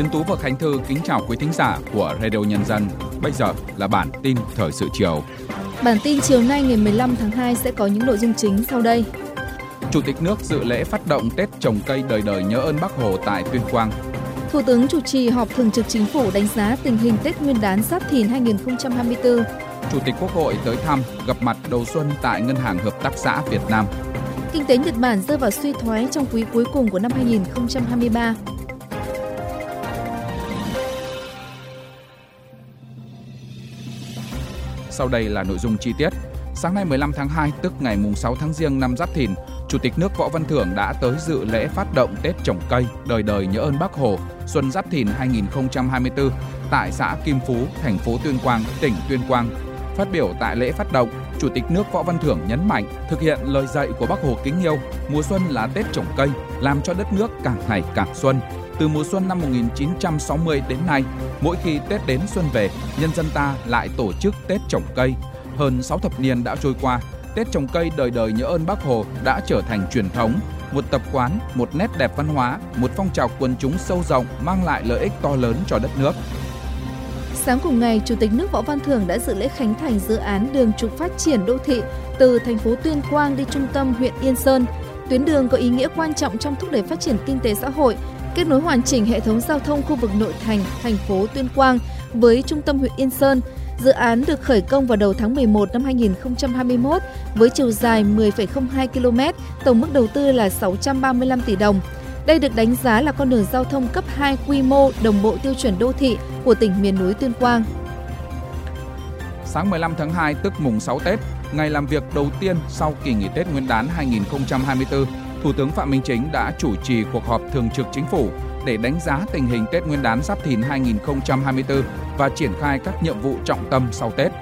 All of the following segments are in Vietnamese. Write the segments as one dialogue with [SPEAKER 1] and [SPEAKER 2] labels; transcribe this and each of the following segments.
[SPEAKER 1] Tiến Tú và Khánh Thư kính chào quý thính giả của Radio Nhân dân. Bây giờ là bản tin thời sự chiều.
[SPEAKER 2] Bản tin chiều nay ngày 15 tháng 2 sẽ có những nội dung chính sau đây.
[SPEAKER 1] Chủ tịch nước dự lễ phát động Tết trồng cây đời đời nhớ ơn Bác Hồ tại Tuyên Quang.
[SPEAKER 2] Thủ tướng chủ trì họp thường trực chính phủ đánh giá tình hình Tết Nguyên đán Giáp Thìn 2024.
[SPEAKER 1] Chủ tịch Quốc hội tới thăm, gặp mặt đầu xuân tại Ngân hàng Hợp tác xã Việt Nam.
[SPEAKER 2] Kinh tế Nhật Bản rơi vào suy thoái trong quý cuối cùng của năm 2023.
[SPEAKER 1] Sau đây là nội dung chi tiết. Sáng nay 15 tháng 2, tức ngày 6 tháng Giêng năm Giáp Thìn, Chủ tịch nước Võ Văn Thưởng đã tới dự lễ phát động Tết trồng cây đời đời nhớ ơn Bác Hồ Xuân Giáp Thìn 2024 tại xã Kim Phú, thành phố Tuyên Quang, tỉnh Tuyên Quang. Phát biểu tại lễ phát động, Chủ tịch nước Võ Văn Thưởng nhấn mạnh thực hiện lời dạy của Bác Hồ kính yêu, mùa xuân là Tết trồng cây, làm cho đất nước càng ngày càng xuân. Từ mùa xuân năm 1960 đến nay, mỗi khi Tết đến xuân về, nhân dân ta lại tổ chức Tết trồng cây. Hơn 6 thập niên đã trôi qua, Tết trồng cây đời đời nhớ ơn Bác Hồ đã trở thành truyền thống, một tập quán, một nét đẹp văn hóa, một phong trào quần chúng sâu rộng mang lại lợi ích to lớn cho đất nước.
[SPEAKER 2] Sáng cùng ngày, Chủ tịch nước Võ Văn Thưởng đã dự lễ khánh thành dự án đường trục phát triển đô thị từ thành phố Tuyên Quang đi trung tâm huyện Yên Sơn. Tuyến đường có ý nghĩa quan trọng trong thúc đẩy phát triển kinh tế xã hội, kết nối hoàn chỉnh hệ thống giao thông khu vực nội thành thành phố Tuyên Quang với trung tâm huyện Yên Sơn. Dự án được khởi công vào đầu tháng 11 năm 2021 với chiều dài 10,02 km, tổng mức đầu tư là 635 tỷ đồng. Đây được đánh giá là con đường giao thông cấp 2 quy mô đồng bộ tiêu chuẩn đô thị của tỉnh miền núi Tuyên Quang.
[SPEAKER 1] Sáng 15 tháng 2 tức mùng 6 Tết, ngày làm việc đầu tiên sau kỳ nghỉ Tết Nguyên đán 2024, Thủ tướng Phạm Minh Chính đã chủ trì cuộc họp thường trực chính phủ để đánh giá tình hình Tết Nguyên đán Giáp Thìn 2024 và triển khai các nhiệm vụ trọng tâm sau Tết.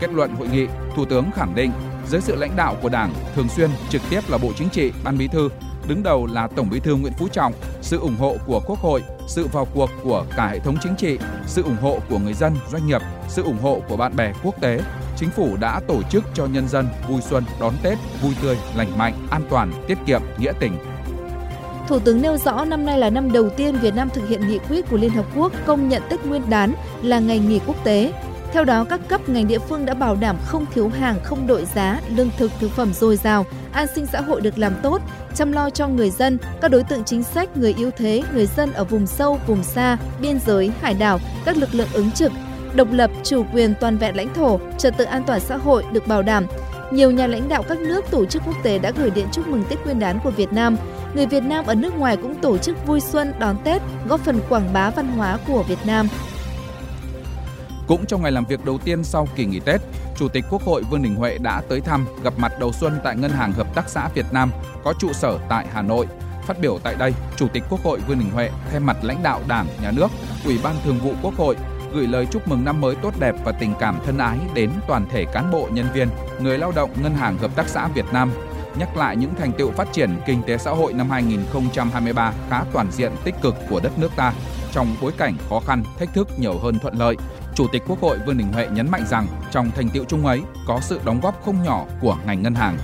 [SPEAKER 1] Kết luận hội nghị, Thủ tướng khẳng định, dưới sự lãnh đạo của Đảng, thường xuyên trực tiếp là Bộ Chính trị, Ban Bí thư, đứng đầu là Tổng Bí thư Nguyễn Phú Trọng, sự ủng hộ của Quốc hội, sự vào cuộc của cả hệ thống chính trị, sự ủng hộ của người dân, doanh nghiệp, sự ủng hộ của bạn bè quốc tế, chính phủ đã tổ chức cho nhân dân vui xuân đón Tết vui tươi, lành mạnh, an toàn, tiết kiệm, nghĩa tình.
[SPEAKER 2] Thủ tướng nêu rõ năm nay là năm đầu tiên Việt Nam thực hiện nghị quyết của Liên Hợp Quốc công nhận Tết Nguyên đán là ngày nghỉ quốc tế. Theo đó, các cấp ngành địa phương đã bảo đảm không thiếu hàng, không đội giá, lương thực, thực phẩm dồi dào, an sinh xã hội được làm tốt, chăm lo cho người dân, các đối tượng chính sách, người yếu thế, người dân ở vùng sâu, vùng xa, biên giới, hải đảo, các lực lượng ứng trực, độc lập, chủ quyền toàn vẹn lãnh thổ, trật tự an toàn xã hội được bảo đảm. Nhiều nhà lãnh đạo các nước tổ chức quốc tế đã gửi điện chúc mừng Tết Nguyên đán của Việt Nam. Người Việt Nam ở nước ngoài cũng tổ chức vui xuân đón Tết, góp phần quảng bá văn hóa của Việt Nam.
[SPEAKER 1] Cũng trong ngày làm việc đầu tiên sau kỳ nghỉ Tết, Chủ tịch Quốc hội Vương Đình Huệ đã tới thăm, gặp mặt đầu xuân tại Ngân hàng Hợp tác xã Việt Nam có trụ sở tại Hà Nội. Phát biểu tại đây, Chủ tịch Quốc hội Vương Đình Huệ thay mặt lãnh đạo Đảng, Nhà nước, Ủy ban Thường vụ Quốc hội gửi lời chúc mừng năm mới tốt đẹp và tình cảm thân ái đến toàn thể cán bộ nhân viên, người lao động Ngân hàng Hợp tác xã Việt Nam, nhắc lại những thành tựu phát triển kinh tế xã hội năm 2023 khá toàn diện tích cực của đất nước ta trong bối cảnh khó khăn, thách thức nhiều hơn thuận lợi. Chủ tịch Quốc hội Vương Đình Huệ nhấn mạnh rằng trong thành tiệu chung ấy có sự đóng góp không nhỏ của ngành ngân hàng.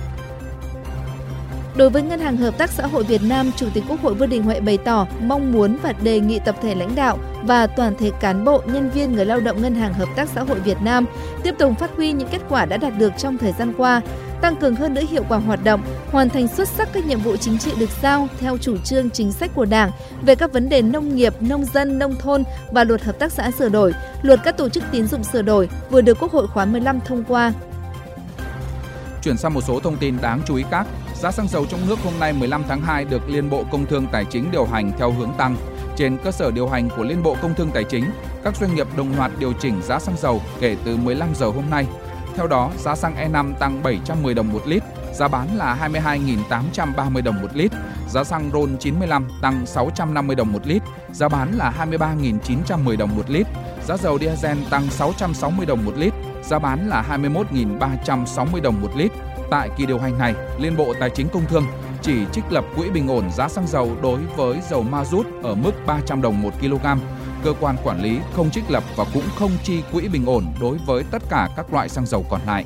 [SPEAKER 2] Đối với Ngân hàng Hợp tác xã hội Việt Nam, Chủ tịch Quốc hội Vương Đình Huệ bày tỏ mong muốn và đề nghị tập thể lãnh đạo và toàn thể cán bộ, nhân viên người lao động Ngân hàng Hợp tác xã hội Việt Nam tiếp tục phát huy những kết quả đã đạt được trong thời gian qua, tăng cường hơn nữa hiệu quả hoạt động, hoàn thành xuất sắc các nhiệm vụ chính trị được giao theo chủ trương chính sách của Đảng về các vấn đề nông nghiệp, nông dân, nông thôn và luật hợp tác xã sửa đổi, luật các tổ chức tín dụng sửa đổi vừa được Quốc hội khóa 15 thông qua.
[SPEAKER 1] Chuyển sang một số thông tin đáng chú ý khác. Giá xăng dầu trong nước hôm nay 15 tháng 2 được Liên Bộ Công Thương Tài chính điều hành theo hướng tăng. Trên cơ sở điều hành của Liên Bộ Công Thương Tài chính, các doanh nghiệp đồng loạt điều chỉnh giá xăng dầu kể từ 15 giờ hôm nay. Theo đó, giá xăng E5 tăng 710 đồng một lít, giá bán là 22.830 đồng một lít. Giá xăng RON 95 tăng 650 đồng một lít, giá bán là 23.910 đồng một lít. Giá dầu diesel tăng 660 đồng một lít, giá bán là 21.360 đồng một lít. Tại kỳ điều hành này, Liên Bộ Tài chính Công Thương chỉ trích lập quỹ bình ổn giá xăng dầu đối với dầu ma rút ở mức 300 đồng một kg. Cơ quan quản lý không trích lập và cũng không chi quỹ bình ổn đối với tất cả các loại xăng dầu còn lại.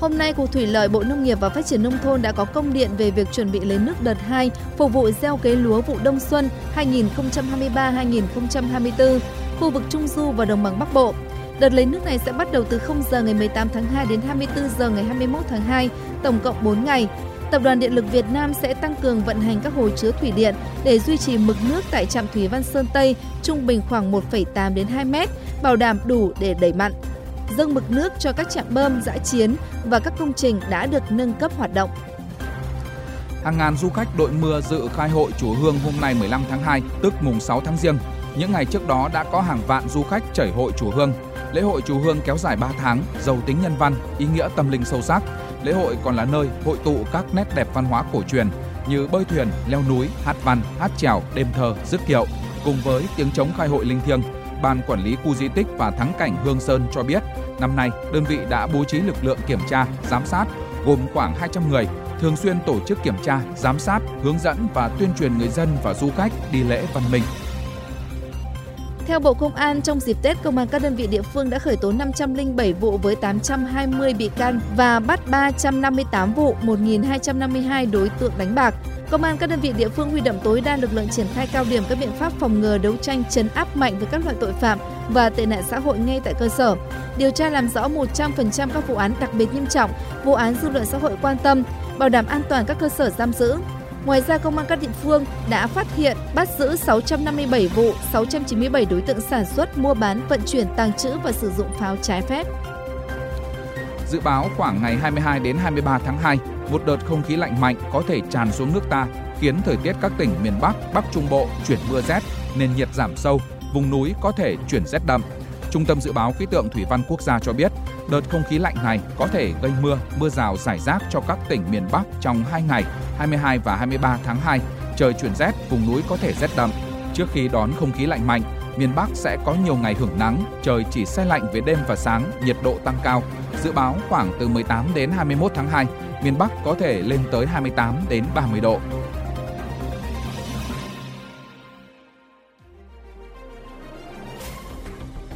[SPEAKER 2] Hôm nay, Cục Thủy lợi Bộ Nông nghiệp và Phát triển Nông thôn đã có công điện về việc chuẩn bị lấy nước đợt 2 phục vụ gieo cấy lúa vụ đông xuân 2023-2024, khu vực Trung Du và Đồng bằng Bắc Bộ. Đợt lấy nước này sẽ bắt đầu từ 0 giờ ngày 18 tháng 2 đến 24 giờ ngày 21 tháng 2, tổng cộng 4 ngày. Tập đoàn Điện lực Việt Nam sẽ tăng cường vận hành các hồ chứa thủy điện để duy trì mực nước tại trạm thủy Văn Sơn Tây trung bình khoảng 1,8 đến 2 mét, bảo đảm đủ để đẩy mặn. Dâng mực nước cho các trạm bơm giã chiến và các công trình đã được nâng cấp hoạt động.
[SPEAKER 1] Hàng ngàn du khách đội mưa dự khai hội chùa Hương hôm nay 15 tháng 2, tức mùng 6 tháng Giêng. Những ngày trước đó đã có hàng vạn du khách chảy hội chùa Hương. Lễ hội chùa Hương kéo dài 3 tháng, giàu tính nhân văn, ý nghĩa tâm linh sâu sắc. Lễ hội còn là nơi hội tụ các nét đẹp văn hóa cổ truyền như bơi thuyền, leo núi, hát văn, hát trèo, đêm thơ, dứt kiệu, cùng với tiếng trống khai hội linh thiêng. Ban quản lý khu di tích và thắng cảnh Hương Sơn cho biết, năm nay đơn vị đã bố trí lực lượng kiểm tra, giám sát gồm khoảng 200 người, thường xuyên tổ chức kiểm tra, giám sát, hướng dẫn và tuyên truyền người dân và du khách đi lễ văn minh.
[SPEAKER 2] Theo Bộ Công an, trong dịp Tết, Công an các đơn vị địa phương đã khởi tố 507 vụ với 820 bị can và bắt 358 vụ, 1.252 đối tượng đánh bạc. Công an các đơn vị địa phương huy động tối đa lực lượng triển khai cao điểm các biện pháp phòng ngừa đấu tranh chấn áp mạnh với các loại tội phạm và tệ nạn xã hội ngay tại cơ sở. Điều tra làm rõ 100% các vụ án đặc biệt nghiêm trọng, vụ án dư luận xã hội quan tâm, bảo đảm an toàn các cơ sở giam giữ, Ngoài ra, Công an các địa phương đã phát hiện, bắt giữ 657 vụ, 697 đối tượng sản xuất, mua bán, vận chuyển, tàng trữ và sử dụng pháo trái phép.
[SPEAKER 1] Dự báo khoảng ngày 22 đến 23 tháng 2, một đợt không khí lạnh mạnh có thể tràn xuống nước ta, khiến thời tiết các tỉnh miền Bắc, Bắc Trung Bộ chuyển mưa rét, nền nhiệt giảm sâu, vùng núi có thể chuyển rét đậm. Trung tâm Dự báo Khí tượng Thủy văn Quốc gia cho biết, đợt không khí lạnh này có thể gây mưa, mưa rào rải rác cho các tỉnh miền Bắc trong 2 ngày 22 và 23 tháng 2. Trời chuyển rét, vùng núi có thể rét đậm. Trước khi đón không khí lạnh mạnh, miền Bắc sẽ có nhiều ngày hưởng nắng, trời chỉ xe lạnh về đêm và sáng, nhiệt độ tăng cao. Dự báo khoảng từ 18 đến 21 tháng 2, miền Bắc có thể lên tới 28 đến 30 độ.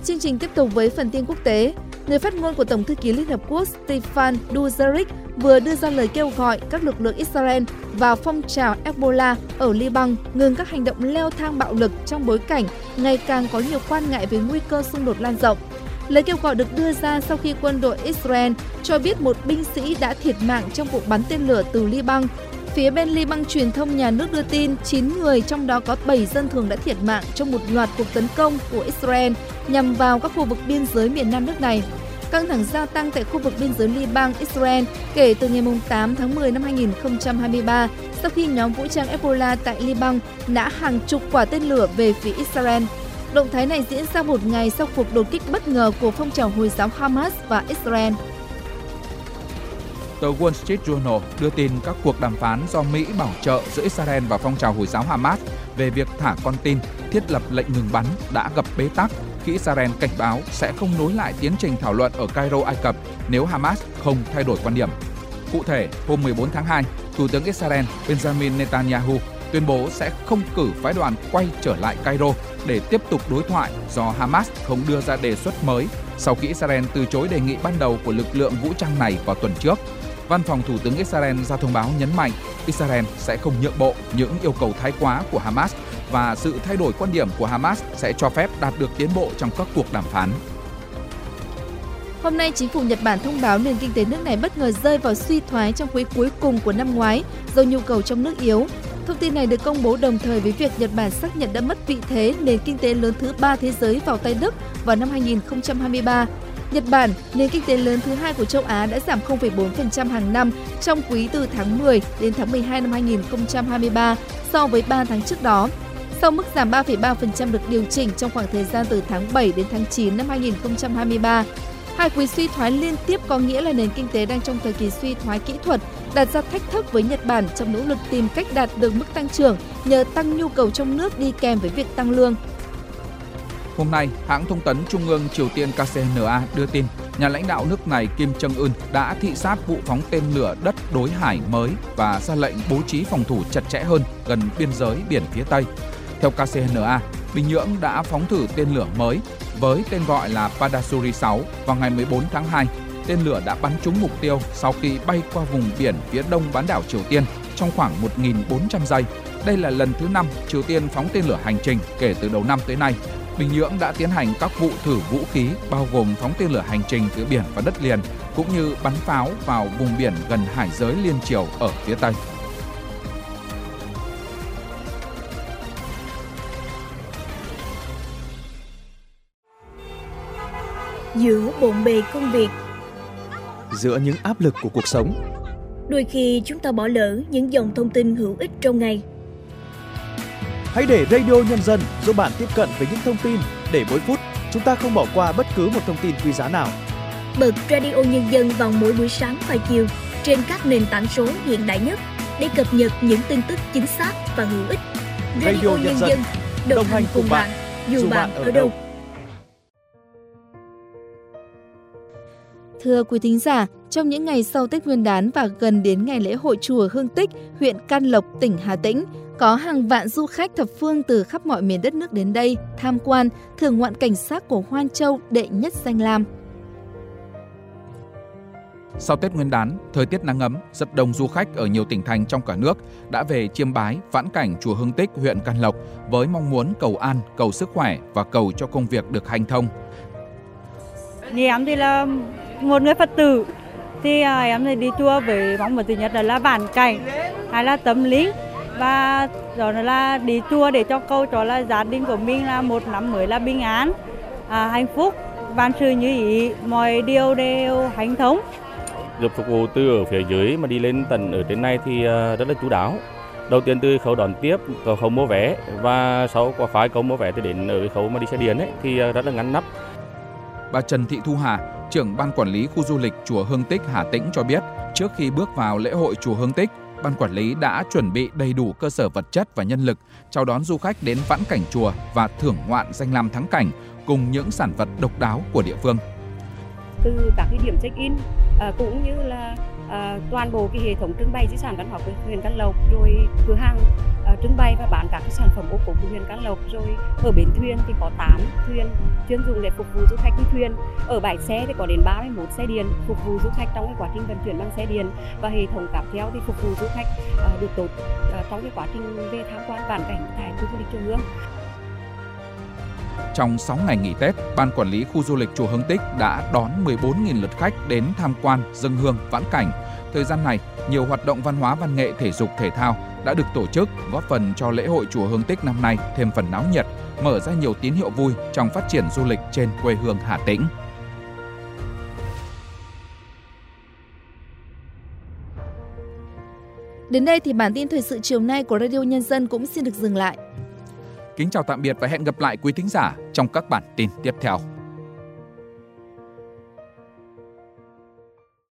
[SPEAKER 2] Chương trình tiếp tục với phần tin quốc tế. Người phát ngôn của Tổng thư ký Liên Hợp Quốc Stefan Dujarric vừa đưa ra lời kêu gọi các lực lượng Israel vào phong trào Ebola ở Liban, ngừng các hành động leo thang bạo lực trong bối cảnh ngày càng có nhiều quan ngại về nguy cơ xung đột lan rộng. Lời kêu gọi được đưa ra sau khi quân đội Israel cho biết một binh sĩ đã thiệt mạng trong vụ bắn tên lửa từ Liban. Phía bên Liban truyền thông nhà nước đưa tin 9 người trong đó có 7 dân thường đã thiệt mạng trong một loạt cuộc tấn công của Israel nhằm vào các khu vực biên giới miền Nam nước này. Căng thẳng gia tăng tại khu vực biên giới Liban, Israel kể từ ngày 8 tháng 10 năm 2023 sau khi nhóm vũ trang Ebola tại Liban đã hàng chục quả tên lửa về phía Israel. Động thái này diễn ra một ngày sau cuộc đột kích bất ngờ của phong trào Hồi giáo Hamas và Israel.
[SPEAKER 1] Tờ Wall Street Journal đưa tin các cuộc đàm phán do Mỹ bảo trợ giữa Israel và phong trào Hồi giáo Hamas về việc thả con tin, thiết lập lệnh ngừng bắn đã gặp bế tắc khi Israel cảnh báo sẽ không nối lại tiến trình thảo luận ở Cairo, Ai Cập nếu Hamas không thay đổi quan điểm. Cụ thể, hôm 14 tháng 2, Thủ tướng Israel Benjamin Netanyahu tuyên bố sẽ không cử phái đoàn quay trở lại Cairo để tiếp tục đối thoại do Hamas không đưa ra đề xuất mới sau khi Israel từ chối đề nghị ban đầu của lực lượng vũ trang này vào tuần trước. Văn phòng Thủ tướng Israel ra thông báo nhấn mạnh Israel sẽ không nhượng bộ những yêu cầu thái quá của Hamas và sự thay đổi quan điểm của Hamas sẽ cho phép đạt được tiến bộ trong các cuộc đàm phán.
[SPEAKER 2] Hôm nay, chính phủ Nhật Bản thông báo nền kinh tế nước này bất ngờ rơi vào suy thoái trong quý cuối cùng của năm ngoái do nhu cầu trong nước yếu. Thông tin này được công bố đồng thời với việc Nhật Bản xác nhận đã mất vị thế nền kinh tế lớn thứ ba thế giới vào tay Đức vào năm 2023. Nhật Bản, nền kinh tế lớn thứ hai của châu Á đã giảm 0,4% hàng năm trong quý từ tháng 10 đến tháng 12 năm 2023 so với 3 tháng trước đó. Sau mức giảm 3,3% được điều chỉnh trong khoảng thời gian từ tháng 7 đến tháng 9 năm 2023, hai quý suy thoái liên tiếp có nghĩa là nền kinh tế đang trong thời kỳ suy thoái kỹ thuật, đặt ra thách thức với Nhật Bản trong nỗ lực tìm cách đạt được mức tăng trưởng nhờ tăng nhu cầu trong nước đi kèm với việc tăng lương.
[SPEAKER 1] Hôm nay, hãng thông tấn Trung ương Triều Tiên KCNA đưa tin nhà lãnh đạo nước này Kim Jong-un đã thị sát vụ phóng tên lửa đất đối hải mới và ra lệnh bố trí phòng thủ chặt chẽ hơn gần biên giới biển phía Tây. Theo KCNA, Bình Nhưỡng đã phóng thử tên lửa mới với tên gọi là Padasuri 6 vào ngày 14 tháng 2. tên lửa đã bắn trúng mục tiêu sau khi bay qua vùng biển phía đông bán đảo Triều Tiên trong khoảng 1.400 giây. Đây là lần thứ 5 Triều Tiên phóng tên lửa hành trình kể từ đầu năm tới nay. Bình Nhưỡng đã tiến hành các vụ thử vũ khí bao gồm phóng tên lửa hành trình từ biển và đất liền, cũng như bắn pháo vào vùng biển gần hải giới liên triều ở phía Tây.
[SPEAKER 3] giữa bộn bề công việc.
[SPEAKER 4] Giữa những áp lực của cuộc sống.
[SPEAKER 3] Đôi khi chúng ta bỏ lỡ những dòng thông tin hữu ích trong ngày
[SPEAKER 4] hãy để radio nhân dân giúp bạn tiếp cận với những thông tin để mỗi phút chúng ta không bỏ qua bất cứ một thông tin quý giá nào.
[SPEAKER 3] Bật radio nhân dân vào mỗi buổi sáng và chiều trên các nền tảng số hiện đại nhất để cập nhật những tin tức chính xác và hữu ích.
[SPEAKER 4] Radio, radio nhân, nhân dân đồng hành cùng bạn dù bạn ở đâu.
[SPEAKER 2] Thưa quý thính giả, trong những ngày sau Tết Nguyên đán và gần đến ngày lễ hội chùa Hương Tích, huyện Can Lộc, tỉnh Hà Tĩnh, có hàng vạn du khách thập phương từ khắp mọi miền đất nước đến đây tham quan, thưởng ngoạn cảnh sát của Hoan Châu đệ nhất danh lam.
[SPEAKER 1] Sau Tết Nguyên đán, thời tiết nắng ấm, rất đông du khách ở nhiều tỉnh thành trong cả nước đã về chiêm bái, vãn cảnh chùa Hương Tích, huyện Can Lộc với mong muốn cầu an, cầu sức khỏe và cầu cho công việc được hành thông.
[SPEAKER 5] Như em thì là một người Phật tử thì à, em thì đi chùa với mong muốn thứ nhất là, là bản cảnh hay là tâm lý và đó là đi chùa để cho câu cho là gia đình của mình là một năm mới là bình an à, hạnh phúc. Vạn sự như ý mọi điều đều hạnh thống
[SPEAKER 6] được phục vụ từ ở phía dưới mà đi lên tận ở trên này thì à, rất là chú đáo. Đầu tiên từ khâu đón tiếp khâu mua vé và sau qua phái khâu mua vé thì đến ở khâu mà đi xe điện ấy thì à, rất là ngắn nắp.
[SPEAKER 1] Bà Trần Thị Thu Hà trưởng ban quản lý khu du lịch chùa Hương Tích Hà Tĩnh cho biết, trước khi bước vào lễ hội chùa Hương Tích, ban quản lý đã chuẩn bị đầy đủ cơ sở vật chất và nhân lực, chào đón du khách đến vãn cảnh chùa và thưởng ngoạn danh lam thắng cảnh cùng những sản vật độc đáo của địa phương.
[SPEAKER 7] Từ các cái điểm check-in à, cũng như là Ờ, toàn bộ cái hệ thống trưng bày di sản văn hóa của huyện Cát Lộc rồi cửa hàng ờ, trưng bày và bán các cái sản phẩm ô cốp của huyện Cát Lộc rồi ở bến thuyền thì có 8 thuyền chuyên dùng để phục vụ du khách đi thuyền. Ở bãi xe thì có đến 31 xe điện phục vụ du khách trong cái quá trình vận chuyển bằng xe điện và hệ thống cáp treo thì phục vụ du khách ờ, được tốt à, trong cái quá trình về tham quan bản cảnh tại khu du lịch chùa Hương
[SPEAKER 1] trong 6 ngày nghỉ Tết, Ban Quản lý Khu Du lịch Chùa Hương Tích đã đón 14.000 lượt khách đến tham quan, dân hương, vãn cảnh. Thời gian này, nhiều hoạt động văn hóa văn nghệ thể dục thể thao đã được tổ chức, góp phần cho lễ hội Chùa Hương Tích năm nay thêm phần náo nhiệt, mở ra nhiều tín hiệu vui trong phát triển du lịch trên quê hương Hà Tĩnh.
[SPEAKER 2] Đến đây thì bản tin thời sự chiều nay của Radio Nhân dân cũng xin được dừng lại.
[SPEAKER 1] Kính chào tạm biệt và hẹn gặp lại quý thính giả trong các bản tin tiếp theo.